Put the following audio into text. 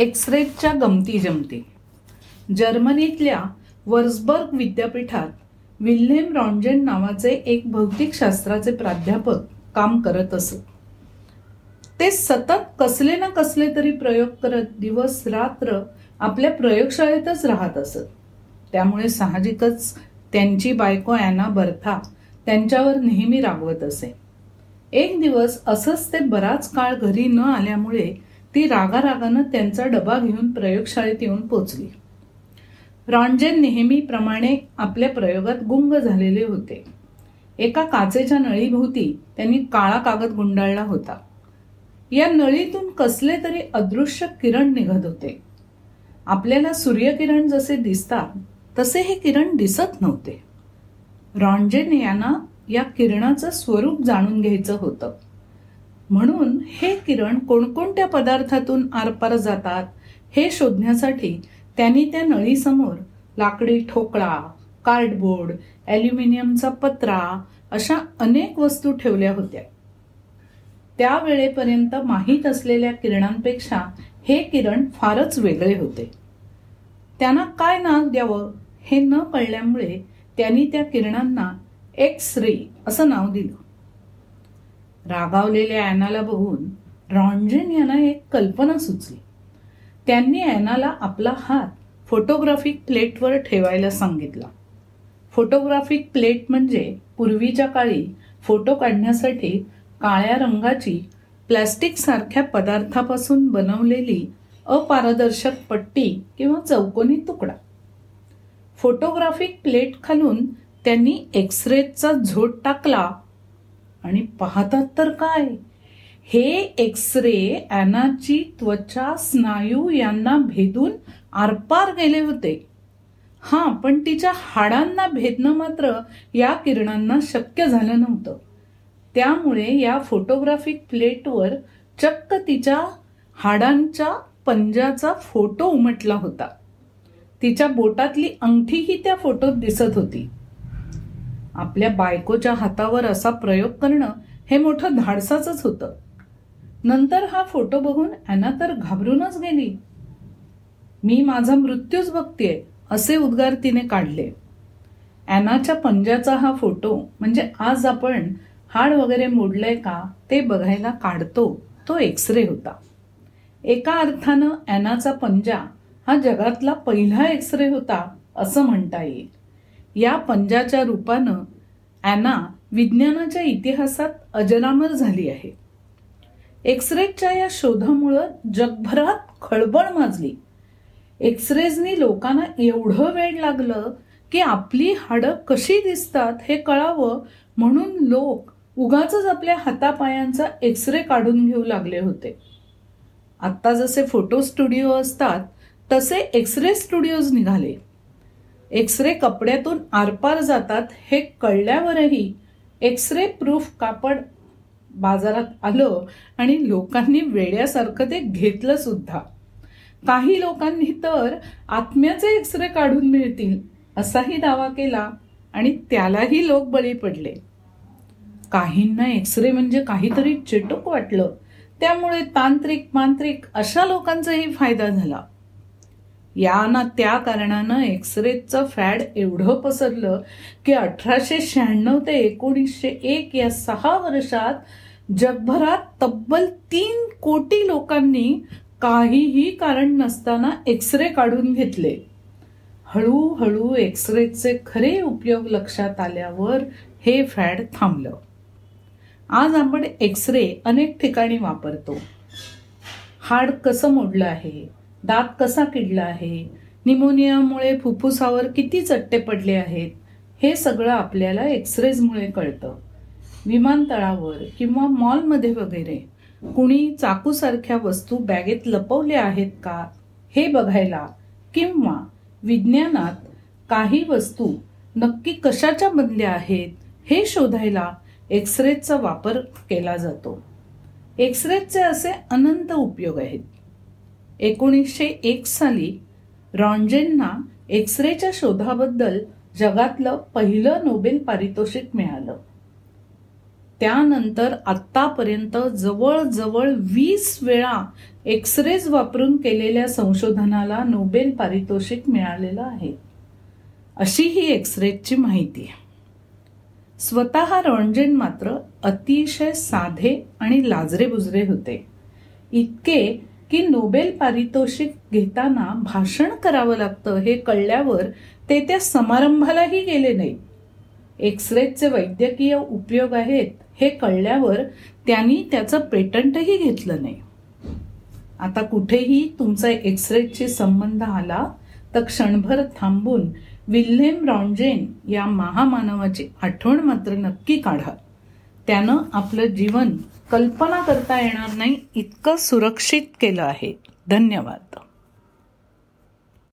एक्सरेच्या गमती जमती. जर्मनीतल्या वर्सबर्ग विद्यापीठात विल्हेम रॉन्जेन नावाचे एक भौतिकशास्त्राचे प्राध्यापक काम करत असत. ते सतत कसले ना कसले तरी प्रयोग करत दिवस रात्र आपल्या प्रयोगशाळेतच राहत असत. त्यामुळे साहजिकच त्यांची बायको ॲना बर्था त्यांच्यावर नेहमी रागवत असे. एक दिवस असंच ते बराच काळ घरी न आल्यामुळे ती रागारागानं त्यांचा डबा घेऊन प्रयोगशाळेत येऊन पोचली. रॉन्जेन नेहमीप्रमाणे आपल्या प्रयोगात गुंग झालेले होते. एका काचेच्या नळीभोवती त्यांनी काळा कागद गुंडाळला होता. या नळीतून कसले तरी अदृश्य किरण निघत होते. आपल्याला सूर्यकिरण जसे दिसतात तसे हे किरण दिसत नव्हते. रॉन्जेन यांना या किरणाचं स्वरूप जाणून घ्यायचं होतं. म्हणून हे किरण कोणकोणत्या पदार्थातून आरपार जातात हे शोधण्यासाठी त्यांनी त्या नळीसमोर लाकडी ठोकळा कार्डबोर्ड ॲल्युमिनियमचा पत्रा अशा अनेक वस्तू ठेवल्या होत्या. त्या वेळेपर्यंत माहीत असलेल्या किरणांपेक्षा हे किरण फारच वेगळे होते. त्यांना काय नाव द्यावं हे न कळल्यामुळे त्यांनी त्या किरणांना एक्स रे असं नाव दिलं. रागावलेल्या ॲनाला बघून रॉन्जेन यांना एक कल्पना सुचली. त्यांनी ॲनाला आपला हात फोटोग्राफिक प्लेटवर ठेवायला सांगितला. फोटोग्राफिक प्लेट म्हणजे पूर्वीच्या काळी फोटो काढण्यासाठी काळ्या रंगाची प्लॅस्टिकसारख्या पदार्थापासून बनवलेली अपारदर्शक पट्टी किंवा चौकोनी तुकडा. फोटोग्राफिक प्लेट खालून त्यांनी एक्सरेचा झोट टाकला आणि पाहतात तर काय? हे एक्सरे ॲनाची त्वचा स्नायू यांना भेदून आरपार गेले होते. हां पण तिच्या हाडांना भेदणं मात्र या किरणांना शक्य झालं नव्हतं. त्यामुळे या फोटोग्राफिक प्लेटवर चक्क तिच्या हाडांच्या पंजाचा फोटो उमटला होता. तिच्या बोटातली अंगठीही त्या फोटोत दिसत होती. आपल्या बायकोच्या हातावर असा प्रयोग करणं हे मोठं धाडसाचंच होतं. नंतर हा फोटो बघून अॅना तर घाबरूनच गेली. मी माझा मृत्यूच बघतेय असे उद्गार तिने काढले. ॲनाच्या पंजाचा हा फोटो म्हणजे आज आपण हाड वगैरे मोडलंय का ते बघायला काढतो तो एक्सरे होता. एका अर्थानं ॲनाचा पंजा हा जगातला पहिला एक्सरे होता असं म्हणता येईल. या पंजाच्या रूपानं अॅना विज्ञानाच्या इतिहासात अजरामर झाली आहे. एक्सरेच्या या शोधामुळं जगभरात खळबळ माजली. एक्सरेजनी लोकांना एवढं वेळ लागलं की आपली हाडं कशी दिसतात हे कळावं म्हणून लोक उगाच आपल्या हातापायांचा एक्सरे काढून घेऊ लागले होते. आत्ता जसे फोटो स्टुडिओ असतात तसे एक्सरे स्टुडिओज निघाले. एक्सरे कपड्यातून आरपार जातात हे कळल्यावरही एक्सरे प्रूफ कापड बाजारात आलं आणि लोकांनी वेड्यासारखं ते घेतलं सुद्धा. काही लोकांनी तर आत्म्याचे एक्सरे काढून मिळतील असाही दावा केला आणि त्यालाही लोक बळी पडले. काहींना एक्सरे म्हणजे काहीतरी चिटूक वाटलं. त्यामुळे तांत्रिक मांत्रिक अशा लोकांचाही फायदा झाला. या ना त्या कारणानं एक्सरेचं फॅड एवढं पसरलं की अठराशे शहाण्णव ते एकोणीसशे एक या सहा वर्षात जगभरात तब्बल तीन कोटी लोकांनी काहीही कारण नसताना एक्सरे काढून घेतले. हळूहळू एक्सरेचे खरे उपयोग लक्षात आल्यावर हे फॅड थांबलं. आज आपण एक्सरे अनेक ठिकाणी वापरतो. हाड कसं मोडलं आहे? दात कसा किडला आहे? निमोनियामुळे फुफ्फुसावर किती चट्टे पडले आहेत? हे सगळं आपल्याला एक्सरेजमुळे कळतं. विमानतळावर किंवा मॉलमध्ये वगैरे कुणी चाकूसारख्या वस्तू बॅगेत लपवल्या आहेत का? हे बघायला किंवा विज्ञानात काही वस्तू नक्की कशाच्या बनल्या आहेत? हे शोधायला एक्सरेचा वापर केला जातो. एक्सरेचे असे अनंत उपयोग आहेत. एकोणीसशे एक साली रॉन्जेनना एक्सरेच्या शोधाबद्दल जगातलं पहिलं नोबेल पारितोषिक मिळालं. त्यानंतर आत्तापर्यंत जवळजवळ वीस वेळा एक्सरेज वापरून केलेल्या संशोधनाला नोबेल पारितोषिक मिळालेलं आहे. अशी ही एक्सरेजची माहिती आहे. स्वतः रॉन्जेन मात्र अतिशय साधे आणि लाजरे बुजरे होते. इतके की नोबेल पारितोषिक घेताना भाषण करावं लागतं हे कळल्यावर ते त्या समारंभालाही गेले नाही. एक्सरेचे वैद्यकीय उपयोग आहेत हे कळल्यावर त्यांनी त्याचं पेटंटही घेतलं नाही. आता कुठेही तुमचा एक्सरेची संबंध आला तर क्षणभर थांबून विल्हेम रॉन्जेन या महामानवाची आठवण मात्र नक्की काढा. त्यानं आपलं जीवन कल्पना करता येणार नाही इतकं सुरक्षित केलं आहे. धन्यवाद.